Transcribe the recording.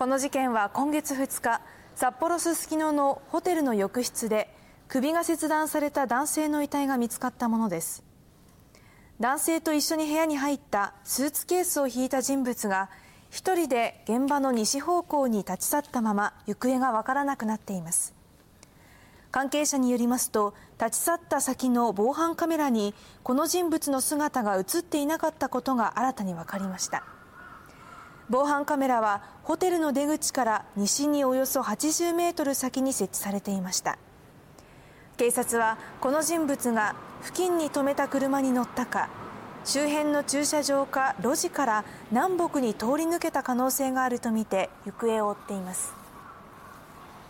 この事件は今月2日札幌すすきののホテルの浴室で首が切断された男性の遺体が見つかったものです。男性と一緒に部屋に入ったスーツケースを引いた人物が一人で現場の西方向に立ち去ったまま行方がわからなくなっています。関係者によりますと立ち去った先の防犯カメラにこの人物の姿が映っていなかったことが新たに分かりました。防犯カメラはホテルの出口から西におよそ80メートル先に設置されていました。警察はこの人物が付近に止めた車に乗ったか周辺の駐車場か路地から南北に通り抜けた可能性があるとみて行方を追っています。